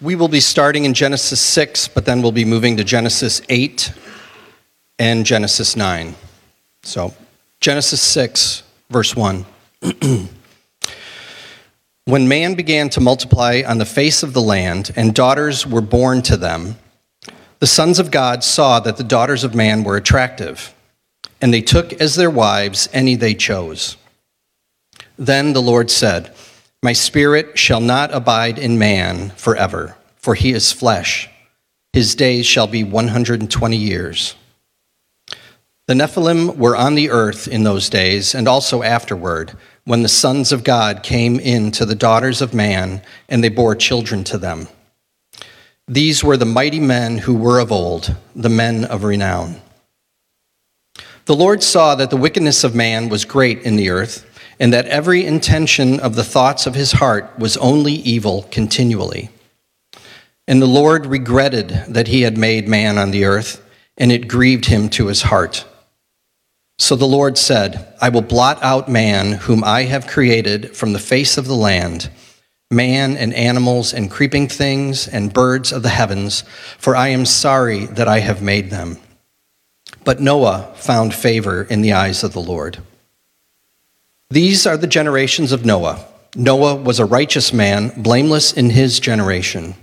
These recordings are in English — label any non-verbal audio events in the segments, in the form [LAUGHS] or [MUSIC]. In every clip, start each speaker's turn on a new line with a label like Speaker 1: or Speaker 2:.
Speaker 1: We will be starting in Genesis 6, but then we'll be moving to Genesis 8 and Genesis 9. So, Genesis 6, verse 1. [CLEARS THROAT] when man began to multiply on the face of the land, and daughters were born to them, the sons of God saw that the daughters of man were attractive, and they took as their wives any they chose. Then the Lord said, My spirit shall not abide in man forever, for he is flesh. His days shall be 120 years. The Nephilim were on the earth in those days, and also afterward, when the sons of God came in to the daughters of man, and they bore children to them. These were the mighty men who were of old, the men of renown. The Lord saw that the wickedness of man was great in the earth, and that every intention of the thoughts of his heart was only evil continually. And the Lord regretted that he had made man on the earth, and it grieved him to his heart. So the Lord said, I will blot out man, whom I have created from the face of the land man and animals and creeping things and birds of the heavens, for I am sorry that I have made them. But Noah found favor in the eyes of the Lord. These are the generations of Noah. Noah was a righteous man, blameless in his generation.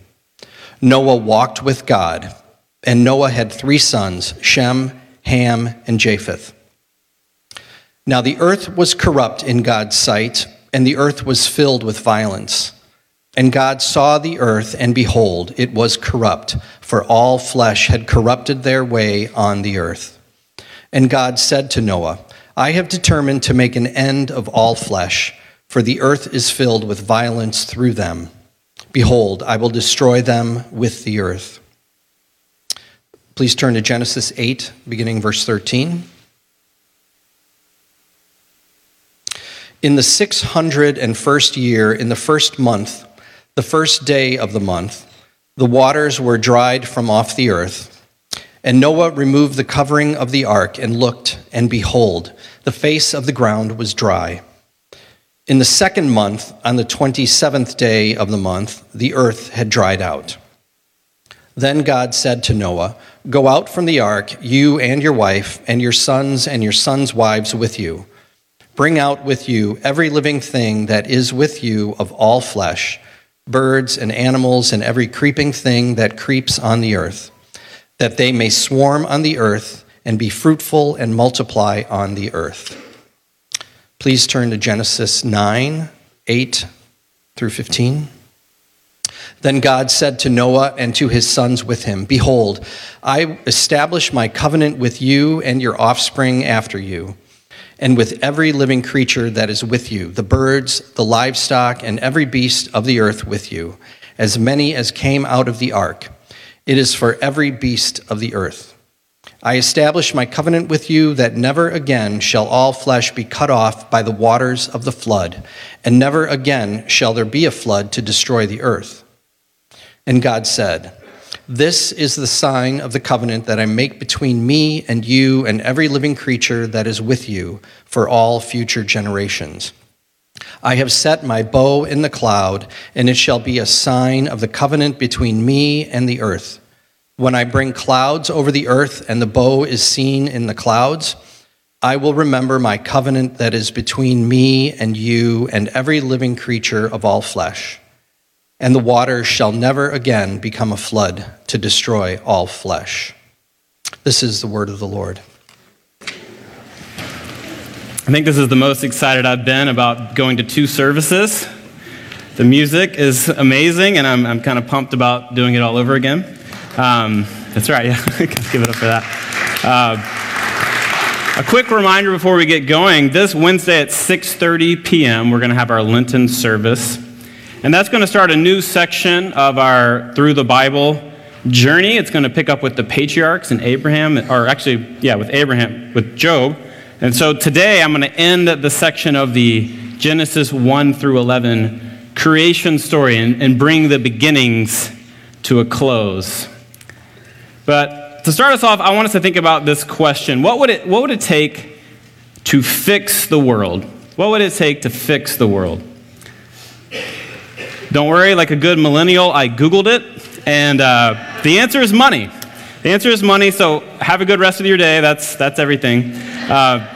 Speaker 1: Noah walked with God, and Noah had three sons Shem, Ham, and Japheth. Now the earth was corrupt in God's sight, and the earth was filled with violence. And God saw the earth, and behold, it was corrupt, for all flesh had corrupted their way on the earth. And God said to Noah, I have determined to make an end of all flesh, for the earth is filled with violence through them. Behold, I will destroy them with the earth. Please turn to Genesis 8, beginning verse 13. In the 601st year, in the first month, the first day of the month, the waters were dried from off the earth. And Noah removed the covering of the ark and looked, and behold, the face of the ground was dry. In the second month, on the 27th day of the month, the earth had dried out. Then God said to Noah, Go out from the ark, you and your wife, and your sons and your sons' wives with you. Bring out with you every living thing that is with you of all flesh birds and animals and every creeping thing that creeps on the earth, that they may swarm on the earth and be fruitful and multiply on the earth. Please turn to Genesis 9, 8 through 15. Then God said to Noah and to his sons with him, Behold, I establish my covenant with you and your offspring after you and with every living creature that is with you, the birds, the livestock, and every beast of the earth with you, as many as came out of the ark. It is for every beast of the earth. I establish my covenant with you that never again shall all flesh be cut off by the waters of the flood, and never again shall there be a flood to destroy the earth. And God said, this is the sign of the covenant that I make between me and you and every living creature that is with you for all future generations. I have set my bow in the cloud, and it shall be a sign of the covenant between me and the earth. When I bring clouds over the earth and the bow is seen in the clouds, I will remember my covenant that is between me and you and every living creature of all flesh and the waters shall never again become a flood to destroy all flesh. This is the word of the Lord.
Speaker 2: I think this is the most excited I've been about going to two services. The music is amazing, and I'm, I'm kind of pumped about doing it all over again. Um, that's right, [LAUGHS] yeah, give it up for that. Uh, a quick reminder before we get going this wednesday at 6.30 p.m we're going to have our lenten service and that's going to start a new section of our Through the Bible journey. It's going to pick up with the patriarchs and Abraham, or actually, yeah, with Abraham, with Job. And so today I'm going to end the section of the Genesis 1 through 11 creation story and, and bring the beginnings to a close. But to start us off, I want us to think about this question What would it, what would it take to fix the world? What would it take to fix the world? Don't worry, like a good millennial, I Googled it, and uh, the answer is money. The answer is money, so have a good rest of your day. That's, that's everything. Uh,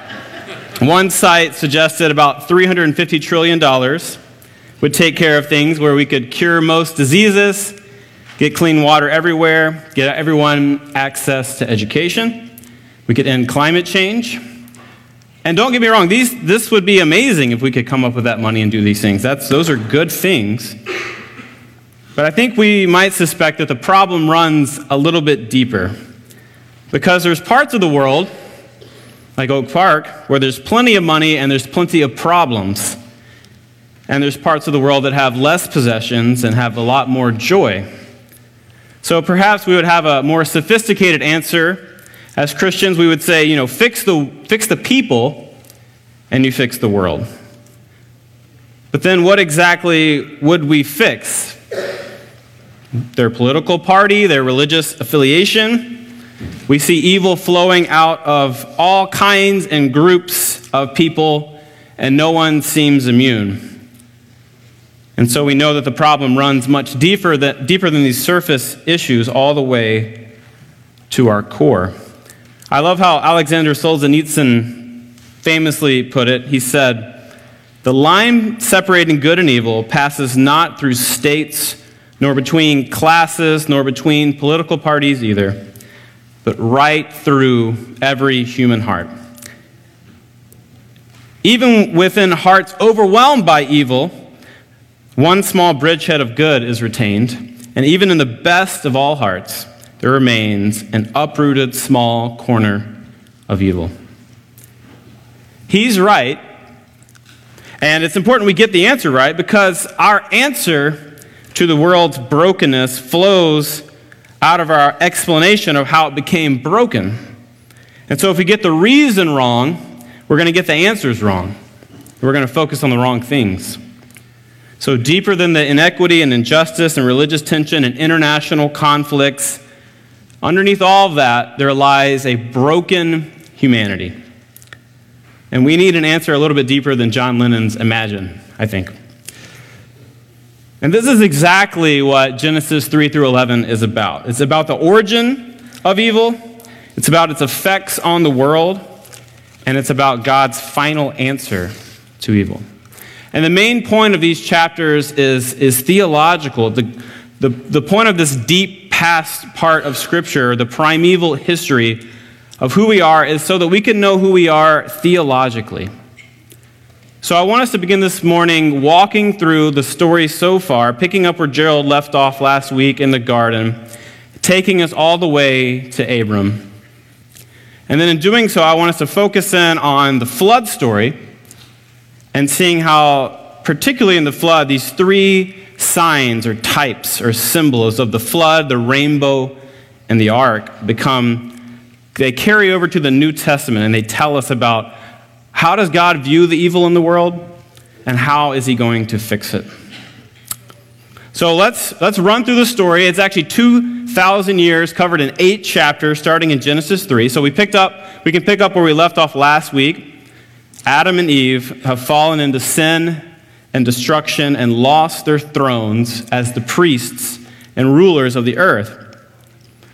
Speaker 2: one site suggested about $350 trillion would take care of things where we could cure most diseases, get clean water everywhere, get everyone access to education. We could end climate change. And don't get me wrong, these, this would be amazing if we could come up with that money and do these things. That's, those are good things. But I think we might suspect that the problem runs a little bit deeper. Because there's parts of the world, like Oak Park, where there's plenty of money and there's plenty of problems. And there's parts of the world that have less possessions and have a lot more joy. So perhaps we would have a more sophisticated answer. As Christians, we would say, you know, fix the, fix the people and you fix the world. But then what exactly would we fix? Their political party, their religious affiliation. We see evil flowing out of all kinds and groups of people, and no one seems immune. And so we know that the problem runs much deeper than, deeper than these surface issues, all the way to our core. I love how Alexander Solzhenitsyn famously put it. He said, The line separating good and evil passes not through states nor between classes, nor between political parties either, but right through every human heart. Even within hearts overwhelmed by evil, one small bridgehead of good is retained, and even in the best of all hearts, there remains an uprooted small corner of evil. He's right, and it's important we get the answer right because our answer to the world's brokenness flows out of our explanation of how it became broken. And so, if we get the reason wrong, we're going to get the answers wrong. We're going to focus on the wrong things. So, deeper than the inequity and injustice and religious tension and international conflicts, underneath all of that, there lies a broken humanity. And we need an answer a little bit deeper than John Lennon's Imagine, I think. And this is exactly what Genesis 3 through 11 is about. It's about the origin of evil, it's about its effects on the world, and it's about God's final answer to evil. And the main point of these chapters is, is theological. The, the, the point of this deep past part of Scripture, the primeval history of who we are, is so that we can know who we are theologically. So I want us to begin this morning walking through the story so far, picking up where Gerald left off last week in the garden, taking us all the way to Abram. And then in doing so, I want us to focus in on the flood story and seeing how, particularly in the flood, these three signs or types or symbols of the flood, the rainbow, and the ark become, they carry over to the New Testament and they tell us about how does God view the evil in the world? And how is he going to fix it? So let's, let's run through the story. It's actually 2,000 years covered in eight chapters, starting in Genesis 3. So we picked up, we can pick up where we left off last week. Adam and Eve have fallen into sin and destruction and lost their thrones as the priests and rulers of the earth.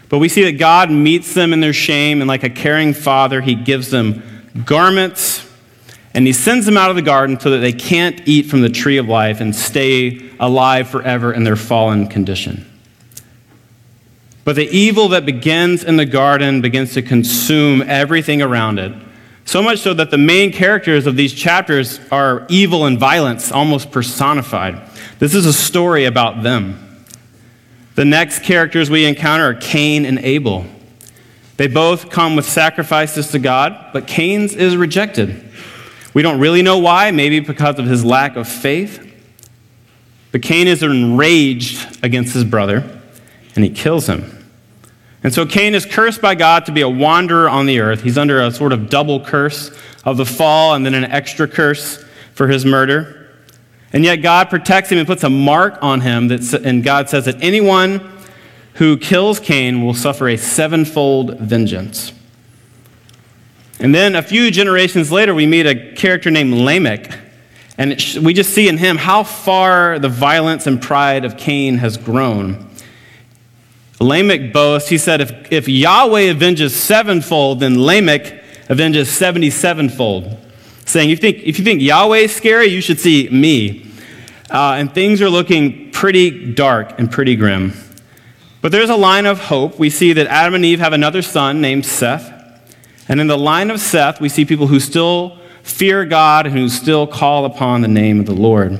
Speaker 2: But we see that God meets them in their shame, and like a caring father, he gives them garments and he sends them out of the garden so that they can't eat from the tree of life and stay alive forever in their fallen condition. But the evil that begins in the garden begins to consume everything around it. So much so that the main characters of these chapters are evil and violence, almost personified. This is a story about them. The next characters we encounter are Cain and Abel. They both come with sacrifices to God, but Cain's is rejected. We don't really know why, maybe because of his lack of faith. But Cain is enraged against his brother, and he kills him. And so Cain is cursed by God to be a wanderer on the earth. He's under a sort of double curse of the fall and then an extra curse for his murder. And yet God protects him and puts a mark on him, that, and God says that anyone who kills Cain will suffer a sevenfold vengeance. And then a few generations later, we meet a character named Lamech. And sh- we just see in him how far the violence and pride of Cain has grown. Lamech boasts, he said, if, if Yahweh avenges sevenfold, then Lamech avenges 77fold. Saying, you think, if you think Yahweh is scary, you should see me. Uh, and things are looking pretty dark and pretty grim. But there's a line of hope. We see that Adam and Eve have another son named Seth. And in the line of Seth, we see people who still fear God and who still call upon the name of the Lord.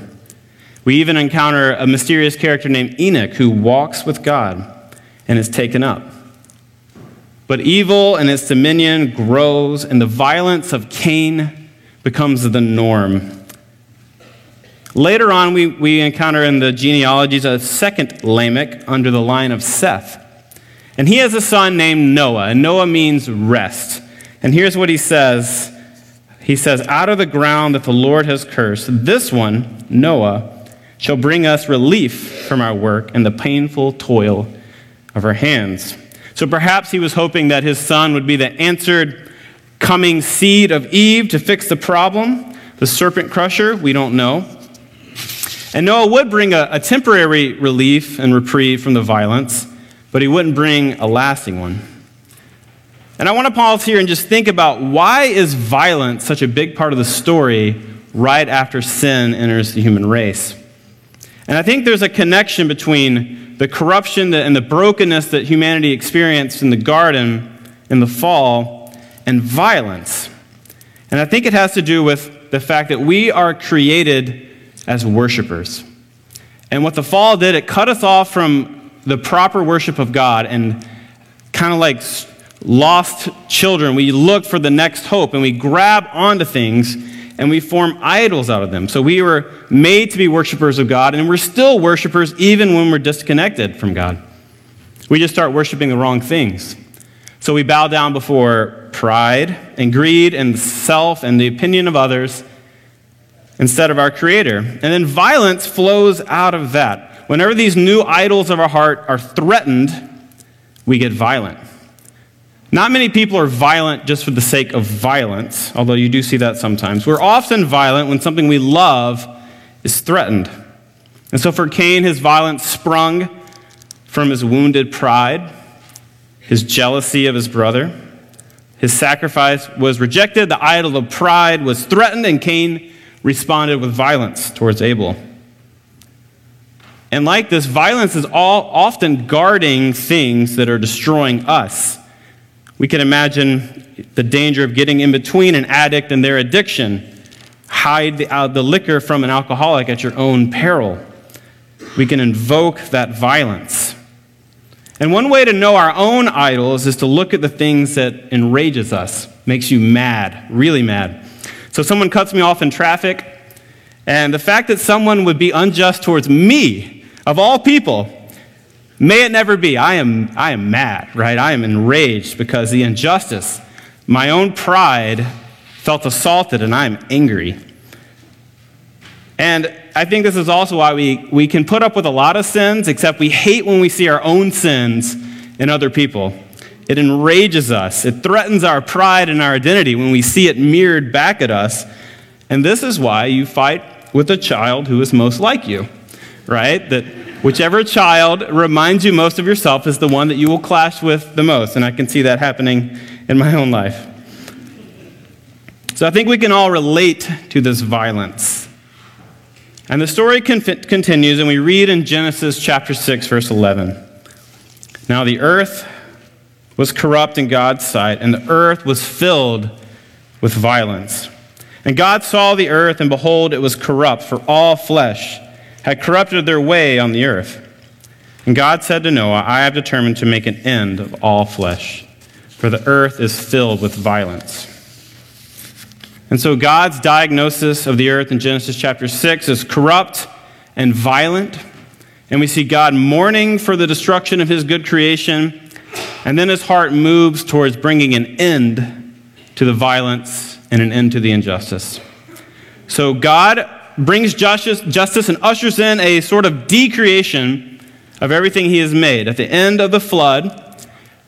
Speaker 2: We even encounter a mysterious character named Enoch who walks with God and is taken up. But evil and its dominion grows, and the violence of Cain becomes the norm. Later on, we, we encounter in the genealogies a second Lamech under the line of Seth. And he has a son named Noah, and Noah means rest. And here's what he says He says, Out of the ground that the Lord has cursed, this one, Noah, shall bring us relief from our work and the painful toil of our hands. So perhaps he was hoping that his son would be the answered coming seed of Eve to fix the problem. The serpent crusher, we don't know. And Noah would bring a, a, temporary relief and reprieve from the violence, but he wouldn't bring a lasting one. And I want to pause here and just think about why is violence such a big part of the story right after sin enters the human race? And I think there's a connection between the corruption and the brokenness that humanity experienced in the garden in the fall and violence. And I think it has to do with the fact that we are created as worshipers. And what the fall did, it cut us off from the proper worship of God and kind of like lost children, we look for the next hope and we grab onto things and we form idols out of them. So we were made to be worshipers of God, and we're still worshipers even when we're disconnected from God. We just start worshiping the wrong things. So we bow down before pride and greed and self and the opinion of others instead of our Creator. And then violence flows out of that. Whenever these new idols of our heart are threatened, we get violent. Not many people are violent just for the sake of violence, although you do see that sometimes. We're often violent when something we love is threatened. And so for Cain, his violence sprung from his wounded pride, his jealousy of his brother. His sacrifice was rejected, the idol of pride was threatened, and Cain responded with violence towards Abel. And like this, violence is all often guarding things that are destroying us. We can imagine the danger of getting in between an addict and their addiction. Hide the, uh, the liquor from an alcoholic at your own peril. We can invoke that violence. And one way to know our own idols is to look at the things that enrages us, makes you mad, really mad. So someone cuts me off in traffic, and the fact that someone would be unjust towards me, of all people, May it never be. I am, I am mad, right? I am enraged because the injustice, my own pride felt assaulted, and I am angry. And I think this is also why we, we can put up with a lot of sins, except we hate when we see our own sins in other people. It enrages us. It threatens our pride and our identity when we see it mirrored back at us. And this is why you fight with a child who is most like you, right? That Whichever child reminds you most of yourself is the one that you will clash with the most. And I can see that happening in my own life. So I think we can all relate to this violence. And the story con- continues, and we read in Genesis chapter 6, verse 11. Now the earth was corrupt in God's sight, and the earth was filled with violence. And God saw the earth, and behold, it was corrupt, for all flesh had corrupted their way on the earth. And God said to Noah, I have determined to make an end of all flesh, for the earth is filled with violence. And so God's diagnosis of the earth in Genesis chapter 6 is corrupt and violent. And we see God mourning for the destruction of his good creation. And then his heart moves towards bringing an end to the violence and an end to the injustice. So God brings justice, justice and ushers in a sort of decreation of everything he has made. At the end of the flood,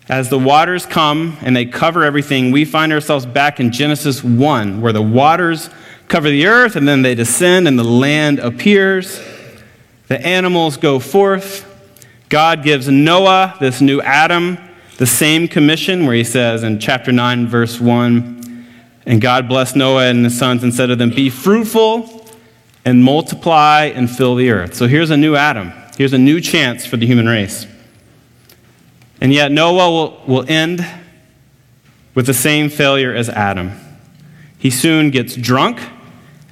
Speaker 2: as the waters come and they cover everything, we find ourselves back in Genesis 1, where the waters cover the earth, and then they descend, and the land appears. The animals go forth. God gives Noah, this new Adam, the same commission where he says in chapter 9, verse 1 And God blessed Noah and his sons and said to them, Be fruitful and multiply and fill the earth. So here's a new Adam. Here's a new chance for the human race. And yet, Noah will, will end with the same failure as Adam. He soon gets drunk,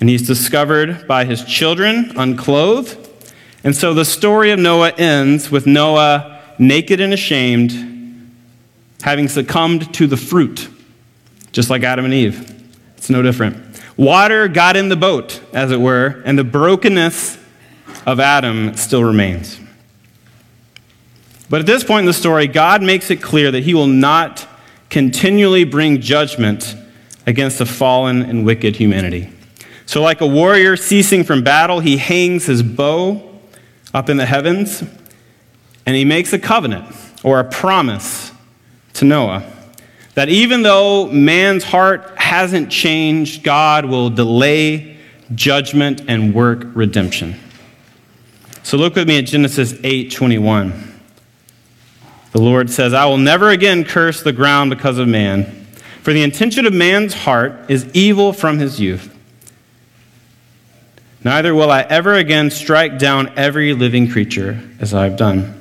Speaker 2: and he's discovered by his children unclothed. And so the story of Noah ends with Noah naked and ashamed, having succumbed to the fruit, just like Adam and Eve. It's no different. Water got in the boat, as it were, and the brokenness of Adam still remains. But at this point in the story, God makes it clear that he will not continually bring judgment against the fallen and wicked humanity. So, like a warrior ceasing from battle, he hangs his bow up in the heavens and he makes a covenant or a promise to Noah that even though man's heart hasn't changed, God will delay judgment and work redemption. So look with me at Genesis 8:21. The Lord says, "I will never again curse the ground because of man, for the intention of man's heart is evil from his youth. Neither will I ever again strike down every living creature as I've done."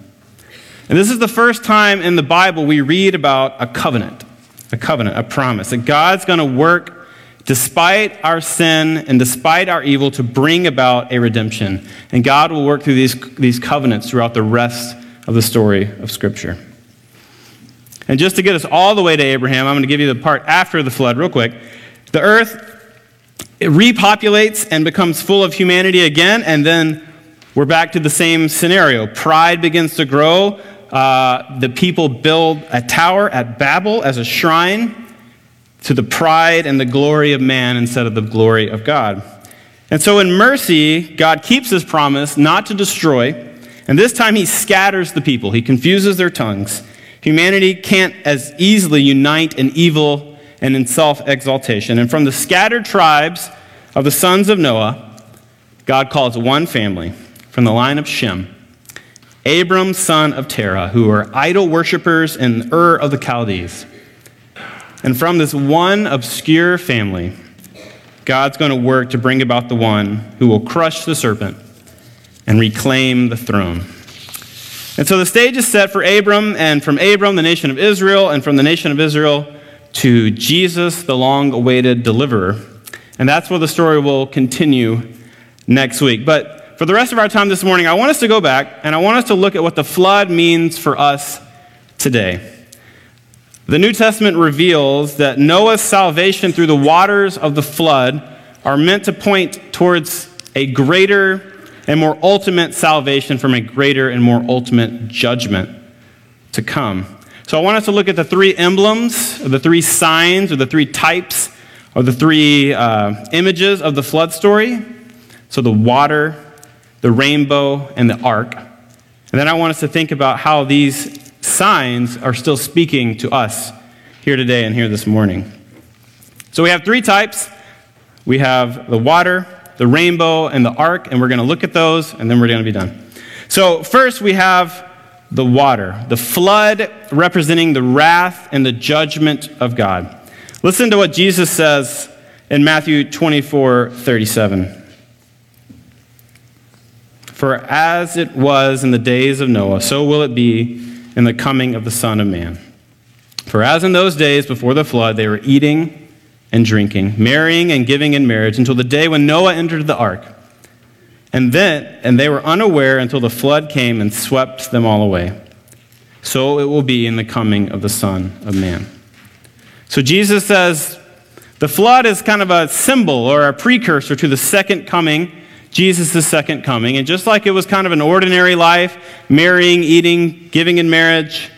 Speaker 2: And this is the first time in the Bible we read about a covenant, a covenant, a promise that God's going to work despite our sin and despite our evil, to bring about a redemption. And God will work through these, these covenants throughout the rest of the story of Scripture. And just to get us all the way to Abraham, I'm going to give you the part after the flood, real quick. The earth it repopulates and becomes full of humanity again, and then we're back to the same scenario. Pride begins to grow. Uh, the people build a tower at Babel as a shrine to the pride and the glory of man instead of the glory of God. And so, in mercy, God keeps his promise not to destroy, and this time he scatters the people, he confuses their tongues. Humanity can't as easily unite in evil and in self exaltation. And from the scattered tribes of the sons of Noah, God calls one family from the line of Shem. Abram, son of Terah, who were idol worshippers in Ur of the Chaldees. And from this one obscure family, God's going to work to bring about the one who will crush the serpent and reclaim the throne. And so the stage is set for Abram, and from Abram, the nation of Israel, and from the nation of Israel to Jesus, the long awaited deliverer. And that's where the story will continue next week. But for the rest of our time this morning, I want us to go back and I want us to look at what the flood means for us today. The New Testament reveals that Noah's salvation through the waters of the flood are meant to point towards a greater and more ultimate salvation from a greater and more ultimate judgment to come. So I want us to look at the three emblems, the three signs, or the three types, or the three uh, images of the flood story. So the water, the rainbow, and the ark. And then I want us to think about how these signs are still speaking to us here today and here this morning. So we have three types we have the water, the rainbow, and the ark, and we're going to look at those, and then we're going to be done. So, first, we have the water, the flood representing the wrath and the judgment of God. Listen to what Jesus says in Matthew 24 37. For as it was in the days of Noah, so will it be in the coming of the Son of Man. For as in those days before the flood, they were eating and drinking, marrying and giving in marriage until the day when Noah entered the ark. And then and they were unaware until the flood came and swept them all away. So it will be in the coming of the Son of Man. So Jesus says the flood is kind of a symbol or a precursor to the second coming Jesus' second coming. And just like it was kind of an ordinary life, marrying, eating, giving in marriage,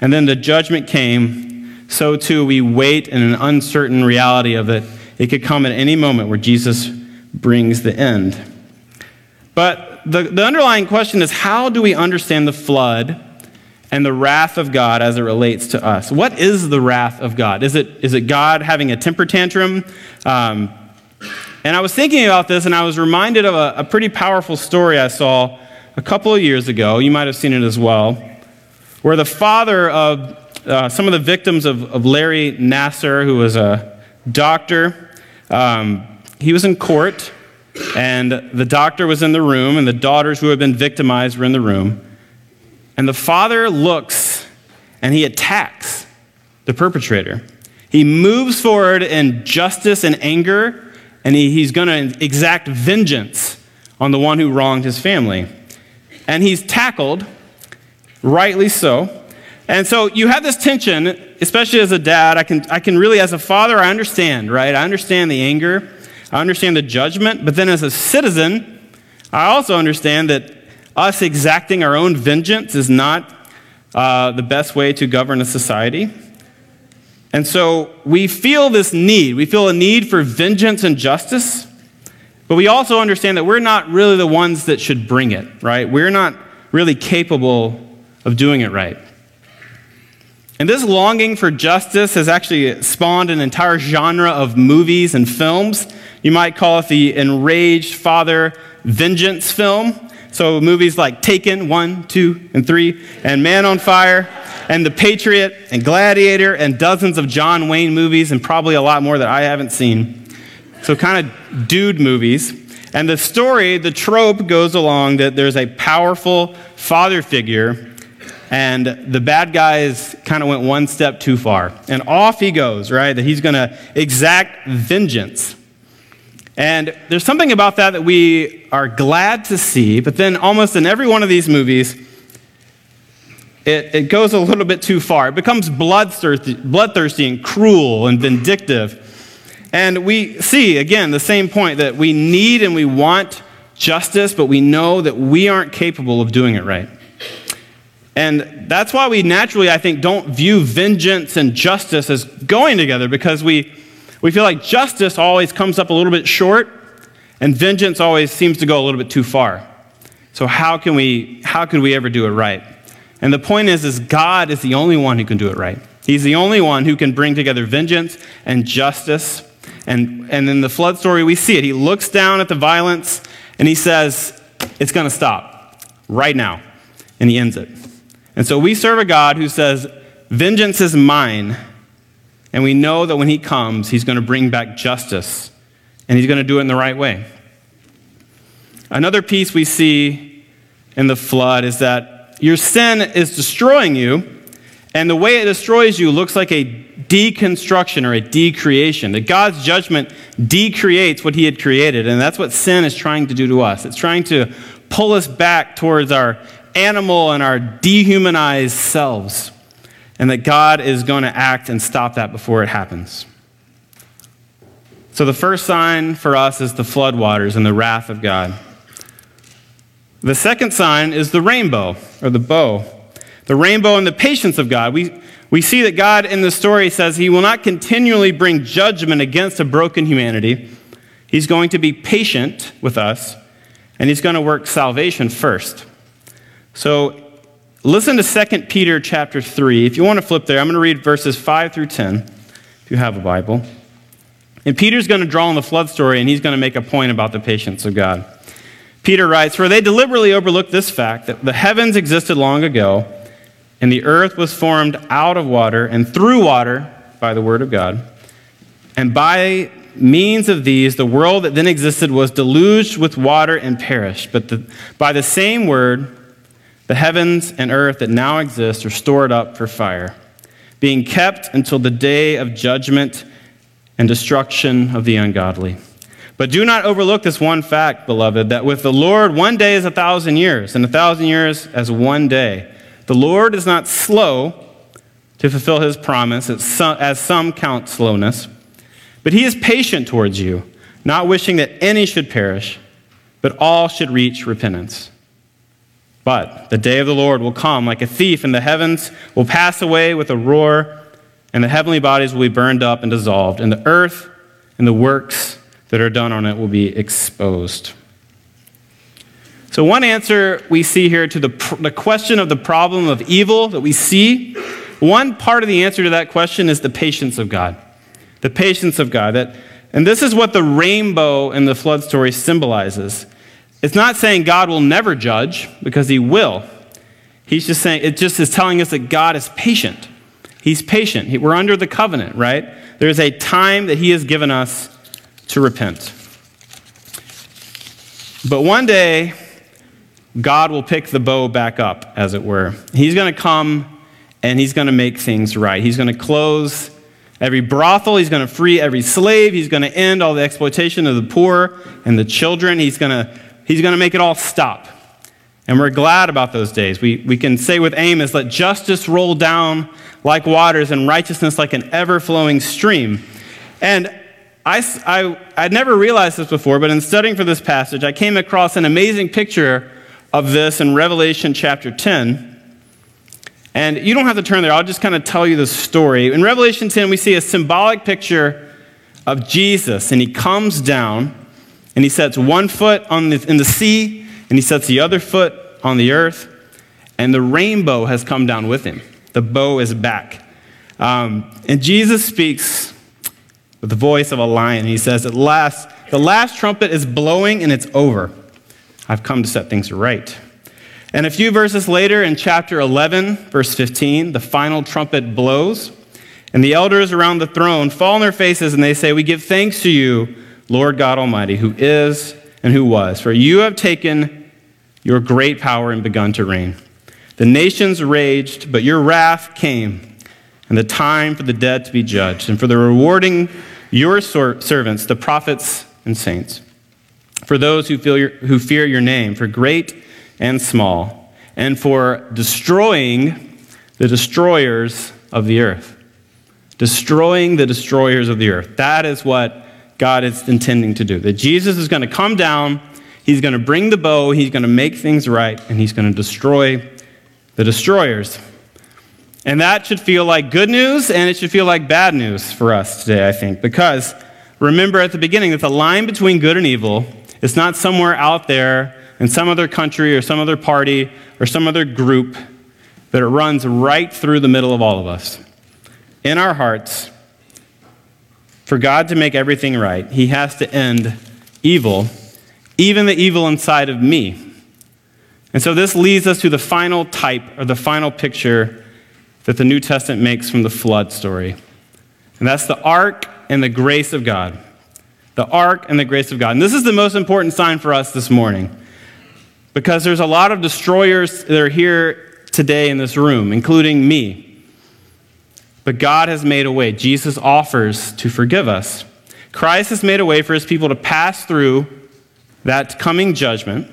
Speaker 2: and then the judgment came, so too we wait in an uncertain reality of it. It could come at any moment where Jesus brings the end. But the, the underlying question is how do we understand the flood and the wrath of God as it relates to us? What is the wrath of God? Is it, is it God having a temper tantrum? Um, And I was thinking about this, and I was reminded of a, a pretty powerful story I saw a couple of years ago. You might have seen it as well, where the father of uh, some of the victims of, of Larry Nassar, who was a doctor, um, he was in court, and the doctor was in the room, and the daughters who had been victimized were in the room. And the father looks and he attacks the perpetrator. He moves forward in justice and anger, and he, he's going to exact vengeance on the one who wronged his family. And he's tackled, rightly so. And so you have this tension, especially as a dad. I can, I can really, as a father, I understand, right? I understand the anger, I understand the judgment, but then as a citizen, I also understand that us exacting our own vengeance is not uh, the best way to govern a society. And so we feel this need. We feel a need for vengeance and justice, but we also understand that we're not really the ones that should bring it, right? We're not really capable of doing it right. And this longing for justice has actually spawned an entire genre of movies and films. You might call it the enraged father vengeance film. So movies like Taken 1, 2, and 3, and Man on Fire, and The Patriot, and Gladiator, and dozens of John Wayne movies, and probably a lot more that I haven't seen. So kind of dude movies. And the story, the trope goes along that there's a powerful father figure and the bad guys kind of went one step too far. And off he goes, right? That he's going to exact vengeance. And there's something about that that we are glad to see, but then almost in every one of these movies, it, it goes a little bit too far. It becomes bloodthirsty, bloodthirsty and cruel and vindictive. And we see, again, the same point that we need and we want justice, but we know that we aren't capable of doing it right. And that's why we naturally, I think, don't view vengeance and justice as going together because we, we feel like justice always comes up a little bit short and vengeance always seems to go a little bit too far. So how can we, how can we ever do it right? And the point is, is God is the only one who can do it right. He's the only one who can bring together vengeance and justice. And, and in the flood story, we see it. He looks down at the violence and he says, It's going to stop right now. And he ends it. And so we serve a God who says, Vengeance is mine. And we know that when he comes, he's going to bring back justice. And he's going to do it in the right way. Another piece we see in the flood is that your sin is destroying you. And the way it destroys you looks like a deconstruction or a decreation. That God's judgment decreates what he had created. And that's what sin is trying to do to us. It's trying to pull us back towards our animal and our dehumanized selves, and that God is going to act and stop that before it happens. So, the first sign for us is the floodwaters and the wrath of God. The second sign is the rainbow, or the bow. The rainbow and the patience of God. We, we see that God in the story says he will not continually bring judgment against a broken humanity. He's going to be patient with us, and he's going to work salvation first. So listen to 2 Peter chapter 3. If you want to flip there, I'm going to read verses 5 through 10, if you have a Bible. And Peter's going to draw on the flood story, and he's going to make a point about the patience of God. Peter writes, For they deliberately overlooked this fact that the heavens existed long ago, and the earth was formed out of water and through water by the word of God. And by means of these, the world that then existed was deluged with water and perished. But the, by the same word, the heavens and earth that now exist are stored up for fire, being kept until the day of judgment and destruction of the ungodly. But do not overlook this one fact, beloved, that with the Lord, one day is a thousand years, and a thousand years as one day. The Lord is not slow to fulfill his promise, as some count slowness, but he is patient towards you, not wishing that any should perish, but all should reach repentance. But the day of the Lord will come like a thief, and the heavens will pass away with a roar, and the heavenly bodies will be burned up and dissolved, and the earth and the works that are done on it will be exposed. So, one answer we see here to the, the question of the problem of evil that we see, one part of the answer to that question is the patience of God. The patience of God. That And this is what the rainbow in the flood story symbolizes. It's not saying God will never judge, because he will. He's just saying, it just is telling us that God is patient. He's patient. He, we're under the covenant, right? There's a time that he has given us to repent. But one day, God will pick the bow back up, as it were. He's going to come and he's going to make things right. He's going to close every brothel. He's going to free every slave. He's going to end all the exploitation of the poor and the children. He's going to, he's going to make it all stop. And we're glad about those days. We, we can say with Amos, let justice roll down like waters and righteousness like an ever flowing stream. And I, I, I'd never realized this before, but in studying for this passage, I came across an amazing picture of this in Revelation chapter 10. And you don't have to turn there, I'll just kind of tell you the story. In Revelation 10, we see a symbolic picture of Jesus, and he comes down and he sets one foot on the, in the sea and he sets the other foot on the earth, and the rainbow has come down with him. The bow is back. Um, and Jesus speaks with the voice of a lion. He says, At last, the last trumpet is blowing and it's over. I've come to set things right. And a few verses later, in chapter 11, verse 15, the final trumpet blows, and the elders around the throne fall on their faces and they say, We give thanks to you, Lord God Almighty, who is and who was. For you have taken your great power and begun to reign. The nations raged, but your wrath came, and the time for the dead to be judged, and for the rewarding your servants, the prophets and saints, for those who, your, who fear your name, for great and small, and for destroying the destroyers of the earth. Destroying the destroyers of the earth. That is what God is intending to do. That Jesus is going to come down, he's going to bring the bow, he's going to make things right, and he's going to destroy the destroyers. And that should feel like good news, and it should feel like bad news for us today, I think, because remember at the beginning that the line between good and evil is not somewhere out there in some other country or some other party or some other group, that it runs right through the middle of all of us. In our hearts, for God to make everything right, he has to end evil, even the evil inside of me. And so this leads us to the final type or the final picture that the New Testament makes from the flood story. And that's the ark and the grace of God. The ark and the grace of God. And this is the most important sign for us this morning because there's a lot of destroyers that are here today in this room, including me. But God has made a way. Jesus offers to forgive us. Christ has made a way for his people to pass through that coming judgment.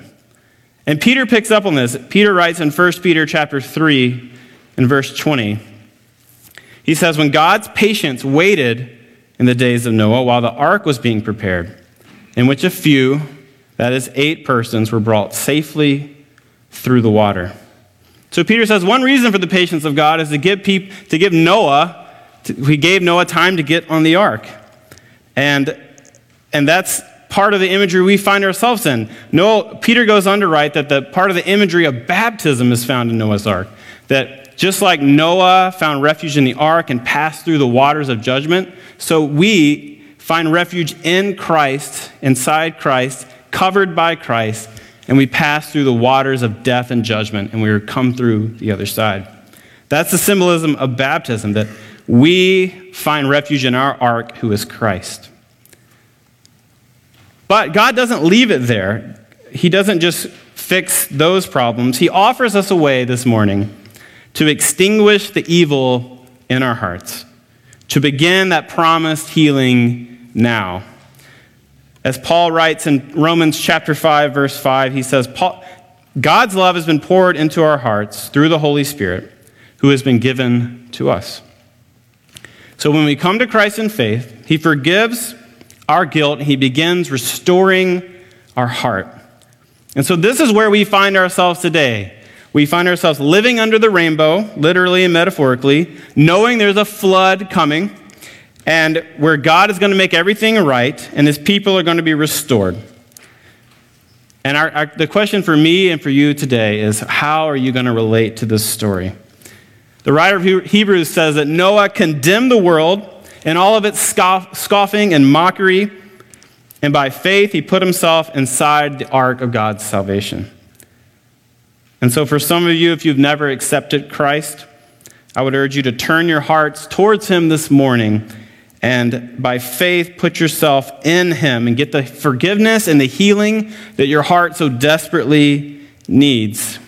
Speaker 2: And Peter picks up on this. Peter writes in 1 Peter chapter 3 and verse 20. He says, When God's patience waited in the days of Noah while the ark was being prepared, in which a few, that is, eight persons, were brought safely through the water. So Peter says one reason for the patience of God is to give, peop- to give Noah, to, he gave Noah time to get on the ark. And, and that's part of the imagery we find ourselves in. Noah, Peter goes on to write that the part of the imagery of baptism is found in Noah's ark. That just like Noah found refuge in the ark and passed through the waters of judgment, so we find refuge in Christ, inside Christ, covered by Christ, and we pass through the waters of death and judgment, and we come through the other side. That's the symbolism of baptism, that we find refuge in our ark, who is Christ. But God doesn't leave it there. He doesn't just fix those problems. He offers us a way this morning to extinguish the evil in our hearts, to begin that promised healing now. As Paul writes in Romans chapter 5 verse 5, he says, God's love has been poured into our hearts through the Holy Spirit who has been given to us. So when we come to Christ in faith, he forgives our guilt, he begins restoring our heart. And so this is where we find ourselves today. We find ourselves living under the rainbow, literally and metaphorically, knowing there's a flood coming and where God is going to make everything right and his people are going to be restored. And our, our, the question for me and for you today is how are you going to relate to this story? The writer of Hebrews says that Noah condemned the world in all of its scoff, scoffing and mockery. And by faith, he put himself inside the ark of God's salvation. And so, for some of you, if you've never accepted Christ, I would urge you to turn your hearts towards him this morning and by faith put yourself in him and get the forgiveness and the healing that your heart so desperately needs.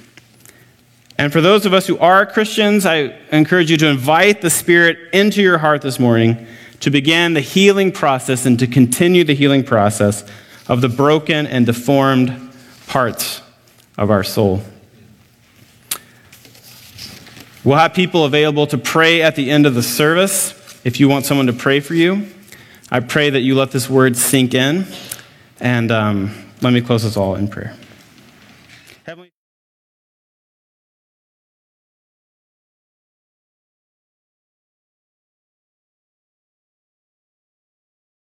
Speaker 2: And for those of us who are Christians, I encourage you to invite the Spirit into your heart this morning to begin the healing process and to continue the healing process of the broken and deformed parts of our soul. We'll have people available to pray at the end of the service if you want someone to pray for you. I pray that you let this word sink in. And um, let me close us all in prayer.